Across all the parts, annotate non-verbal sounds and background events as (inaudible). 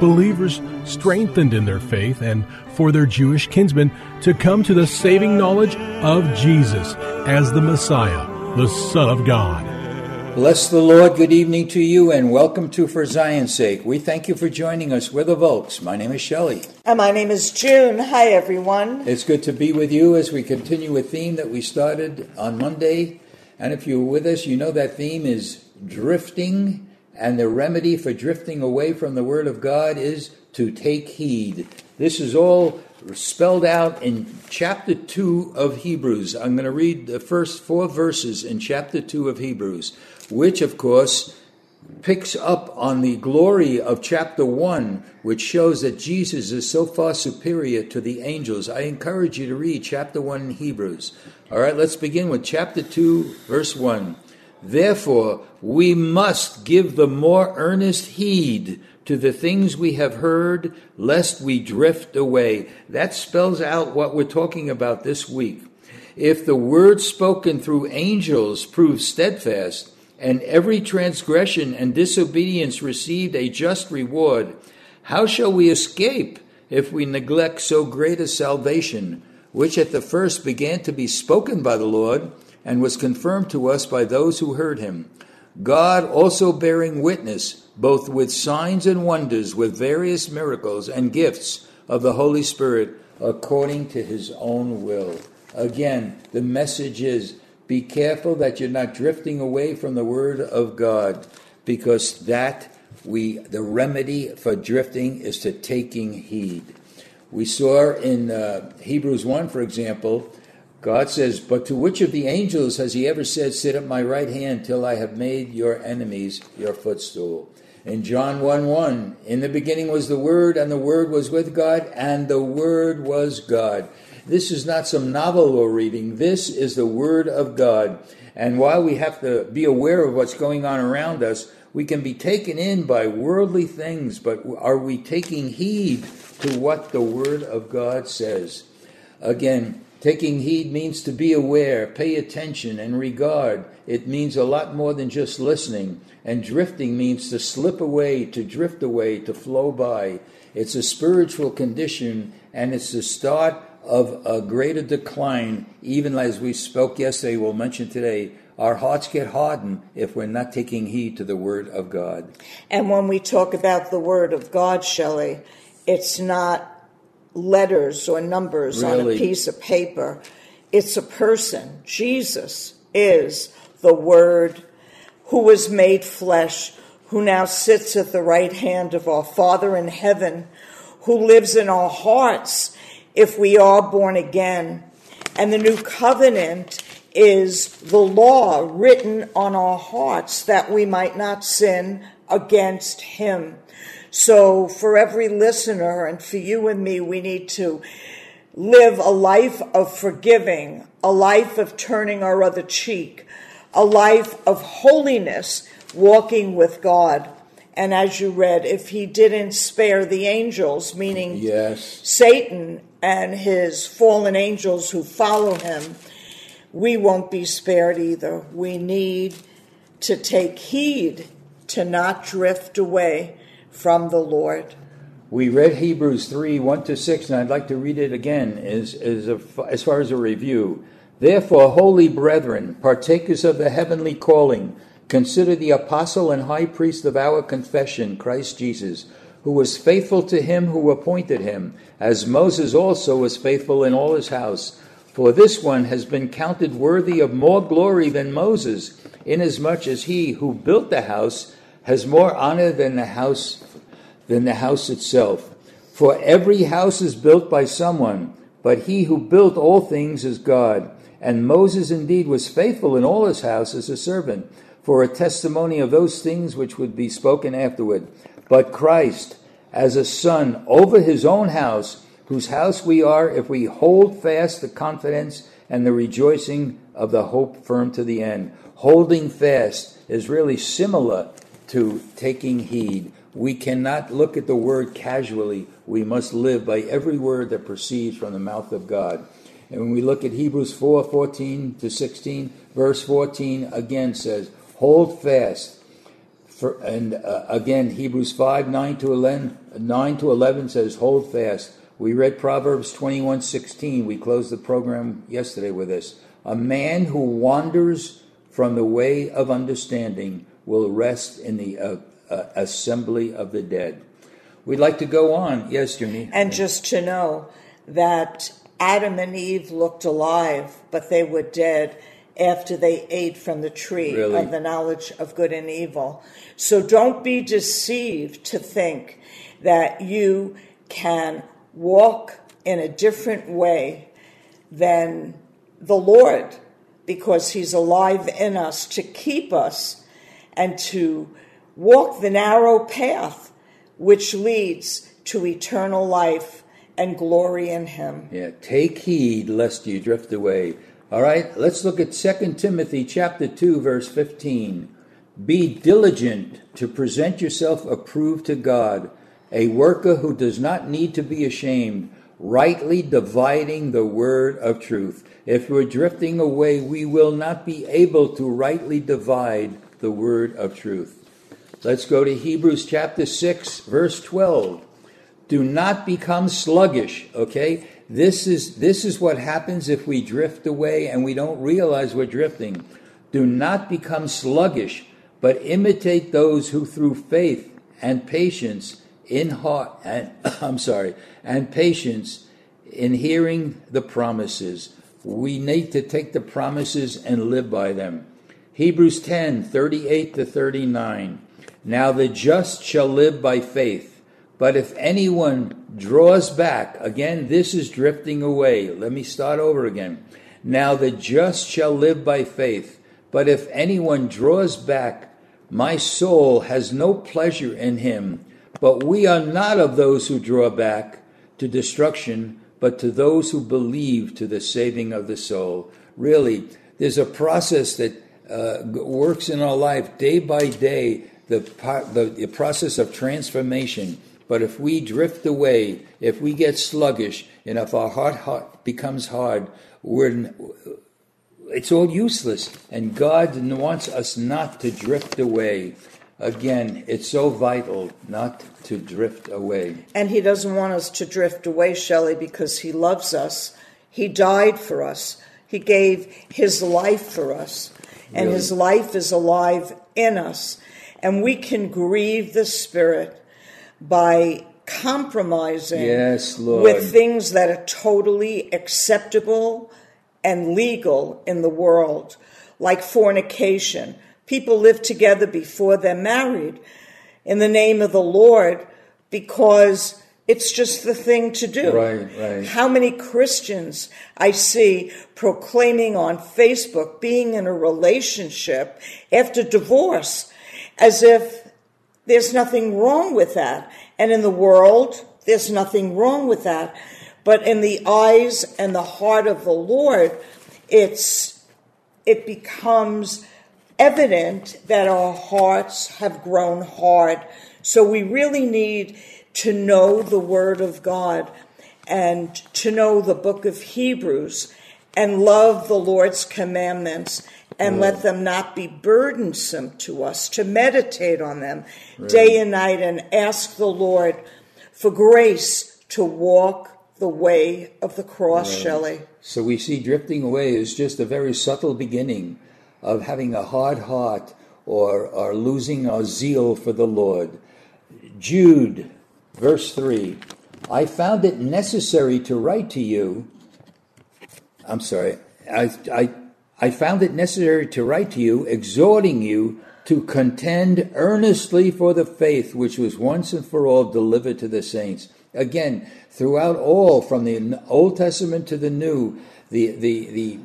Believers strengthened in their faith and for their Jewish kinsmen to come to the saving knowledge of Jesus as the Messiah, the Son of God. Bless the Lord. Good evening to you and welcome to For Zion's Sake. We thank you for joining us. We're the Volks. My name is Shelly. And my name is June. Hi, everyone. It's good to be with you as we continue a theme that we started on Monday. And if you're with us, you know that theme is drifting. And the remedy for drifting away from the Word of God is to take heed. This is all spelled out in chapter 2 of Hebrews. I'm going to read the first four verses in chapter 2 of Hebrews, which, of course, picks up on the glory of chapter 1, which shows that Jesus is so far superior to the angels. I encourage you to read chapter 1 in Hebrews. All right, let's begin with chapter 2, verse 1. Therefore, we must give the more earnest heed to the things we have heard, lest we drift away. That spells out what we're talking about this week. If the word spoken through angels proved steadfast, and every transgression and disobedience received a just reward, how shall we escape if we neglect so great a salvation, which at the first began to be spoken by the Lord? And was confirmed to us by those who heard him. God also bearing witness, both with signs and wonders, with various miracles and gifts of the Holy Spirit, according to his own will. Again, the message is be careful that you're not drifting away from the Word of God, because that we the remedy for drifting is to taking heed. We saw in uh, Hebrews 1, for example, God says, But to which of the angels has he ever said, Sit at my right hand till I have made your enemies your footstool? In John 1 1, in the beginning was the Word, and the Word was with God, and the Word was God. This is not some novel we're reading. This is the Word of God. And while we have to be aware of what's going on around us, we can be taken in by worldly things, but are we taking heed to what the Word of God says? Again, Taking heed means to be aware, pay attention, and regard. It means a lot more than just listening. And drifting means to slip away, to drift away, to flow by. It's a spiritual condition, and it's the start of a greater decline, even as we spoke yesterday, we'll mention today. Our hearts get hardened if we're not taking heed to the Word of God. And when we talk about the Word of God, Shelly, it's not letters or numbers really? on a piece of paper. It's a person. Jesus is the Word who was made flesh, who now sits at the right hand of our Father in heaven, who lives in our hearts if we are born again. And the new covenant is the law written on our hearts that we might not sin against Him. So, for every listener and for you and me, we need to live a life of forgiving, a life of turning our other cheek, a life of holiness, walking with God. And as you read, if he didn't spare the angels, meaning yes. Satan and his fallen angels who follow him, we won't be spared either. We need to take heed to not drift away from the Lord. We read Hebrews 3 1 to 6, and I'd like to read it again as, as, a, as far as a review. Therefore, holy brethren, partakers of the heavenly calling, consider the apostle and high priest of our confession, Christ Jesus, who was faithful to him who appointed him, as Moses also was faithful in all his house. For this one has been counted worthy of more glory than Moses, inasmuch as he who built the house has more honor than the house than the house itself. For every house is built by someone, but he who built all things is God. And Moses indeed was faithful in all his house as a servant, for a testimony of those things which would be spoken afterward. But Christ, as a son over his own house, whose house we are if we hold fast the confidence and the rejoicing of the hope firm to the end. Holding fast is really similar to taking heed. We cannot look at the word casually. We must live by every word that proceeds from the mouth of God. And when we look at Hebrews 4 14 to 16, verse 14 again says, Hold fast. For, and uh, again, Hebrews 5 9 to 11, 9 to 11 says, Hold fast. We read Proverbs 21 16. We closed the program yesterday with this. A man who wanders from the way of understanding will rest in the uh, uh, assembly of the dead. We'd like to go on. Yes, Junie. And just to know that Adam and Eve looked alive, but they were dead after they ate from the tree really? of the knowledge of good and evil. So don't be deceived to think that you can walk in a different way than the Lord because He's alive in us to keep us and to walk the narrow path which leads to eternal life and glory in him. Yeah, take heed lest you drift away. All right, let's look at 2 Timothy chapter 2 verse 15. Be diligent to present yourself approved to God, a worker who does not need to be ashamed, rightly dividing the word of truth. If we're drifting away, we will not be able to rightly divide the word of truth. Let's go to Hebrews chapter 6 verse 12 do not become sluggish okay? This is this is what happens if we drift away and we don't realize we're drifting. Do not become sluggish but imitate those who through faith and patience in heart and (coughs) I'm sorry and patience in hearing the promises. We need to take the promises and live by them Hebrews 10 38 to 39 now the just shall live by faith but if anyone draws back, again, this is drifting away. Let me start over again. Now the just shall live by faith. But if anyone draws back, my soul has no pleasure in him. But we are not of those who draw back to destruction, but to those who believe to the saving of the soul. Really, there's a process that uh, works in our life day by day, the, the, the process of transformation but if we drift away, if we get sluggish, and if our heart, heart becomes hard, we're, it's all useless. And God wants us not to drift away. Again, it's so vital not to drift away. And He doesn't want us to drift away, Shelly, because He loves us. He died for us, He gave His life for us, and really? His life is alive in us. And we can grieve the Spirit by compromising yes, with things that are totally acceptable and legal in the world, like fornication. People live together before they're married in the name of the Lord because it's just the thing to do. Right, right. How many Christians I see proclaiming on Facebook being in a relationship after divorce as if there's nothing wrong with that. And in the world, there's nothing wrong with that. But in the eyes and the heart of the Lord, it's, it becomes evident that our hearts have grown hard So we really need to know the Word of God and to know the book of Hebrews and love the Lord's commandments and let mm. them not be burdensome to us, to meditate on them right. day and night and ask the Lord for grace to walk the way of the cross, right. Shelly. So we see drifting away is just a very subtle beginning of having a hard heart or, or losing our zeal for the Lord. Jude, verse 3 I found it necessary to write to you. I'm sorry. I, I, I found it necessary to write to you, exhorting you to contend earnestly for the faith which was once and for all delivered to the saints. Again, throughout all, from the Old Testament to the New, the, the, the,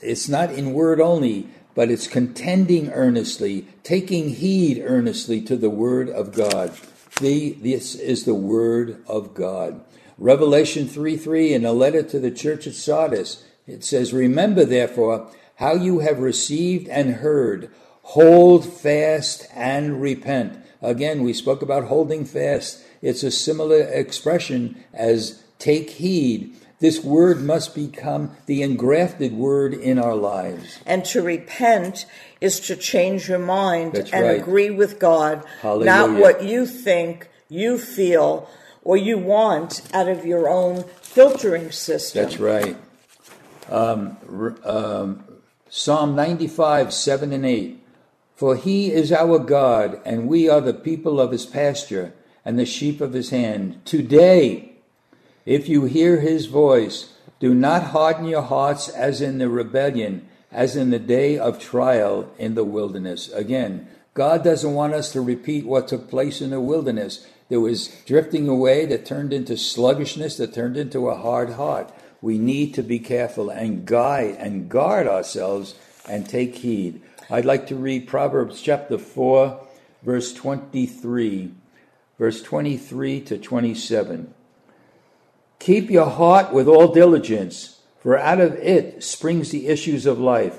it's not in word only, but it's contending earnestly, taking heed earnestly to the word of God. The, this is the word of God. Revelation 3 3 in a letter to the church at Sardis, it says, Remember therefore how you have received and heard, hold fast and repent. Again, we spoke about holding fast. It's a similar expression as take heed. This word must become the engrafted word in our lives. And to repent is to change your mind That's and right. agree with God, Hallelujah. not what you think, you feel, or you want out of your own filtering system. That's right. Um, um, Psalm 95, 7 and 8. For he is our God, and we are the people of his pasture and the sheep of his hand. Today, if you hear his voice, do not harden your hearts as in the rebellion, as in the day of trial in the wilderness. Again, God doesn't want us to repeat what took place in the wilderness. There was drifting away that turned into sluggishness, that turned into a hard heart. We need to be careful and guide and guard ourselves and take heed. I'd like to read Proverbs chapter 4, verse 23, verse 23 to 27. Keep your heart with all diligence, for out of it springs the issues of life.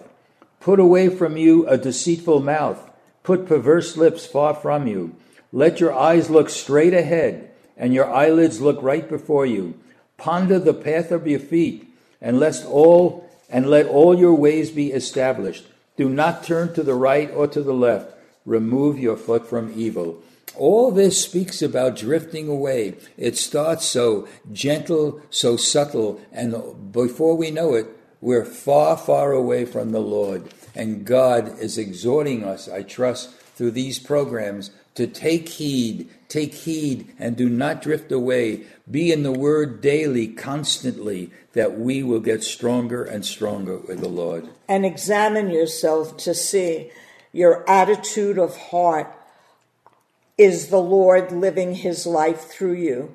Put away from you a deceitful mouth, put perverse lips far from you. Let your eyes look straight ahead, and your eyelids look right before you. Ponder the path of your feet, and lest all and let all your ways be established. Do not turn to the right or to the left. Remove your foot from evil. All this speaks about drifting away. It starts so gentle, so subtle, and before we know it, we're far, far away from the Lord. And God is exhorting us, I trust, through these programs to take heed, take heed, and do not drift away. Be in the Word daily, constantly, that we will get stronger and stronger with the Lord. And examine yourself to see your attitude of heart is the Lord living his life through you?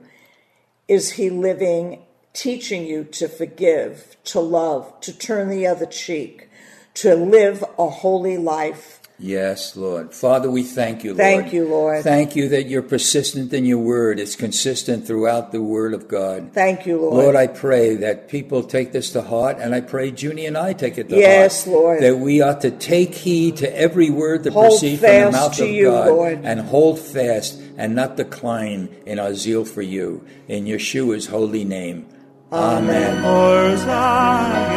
Is he living, teaching you to forgive, to love, to turn the other cheek, to live a holy life? Yes, Lord. Father, we thank you, Lord. Thank you, Lord. Thank you that you're persistent in your word. It's consistent throughout the word of God. Thank you, Lord. Lord, I pray that people take this to heart, and I pray Junie and I take it to yes, heart. Yes, Lord. That we ought to take heed to every word that hold proceeds from the mouth of you, God Lord. and hold fast and not decline in our zeal for you. In Yeshua's holy name. Amen. Amen.